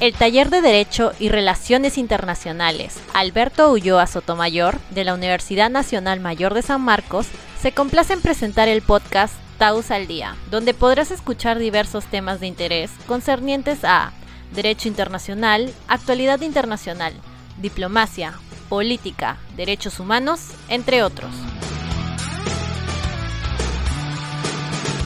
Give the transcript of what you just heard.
El Taller de Derecho y Relaciones Internacionales Alberto Ulloa Sotomayor de la Universidad Nacional Mayor de San Marcos se complace en presentar el podcast Taus al Día, donde podrás escuchar diversos temas de interés concernientes a Derecho Internacional, Actualidad Internacional, Diplomacia, Política, Derechos Humanos, entre otros.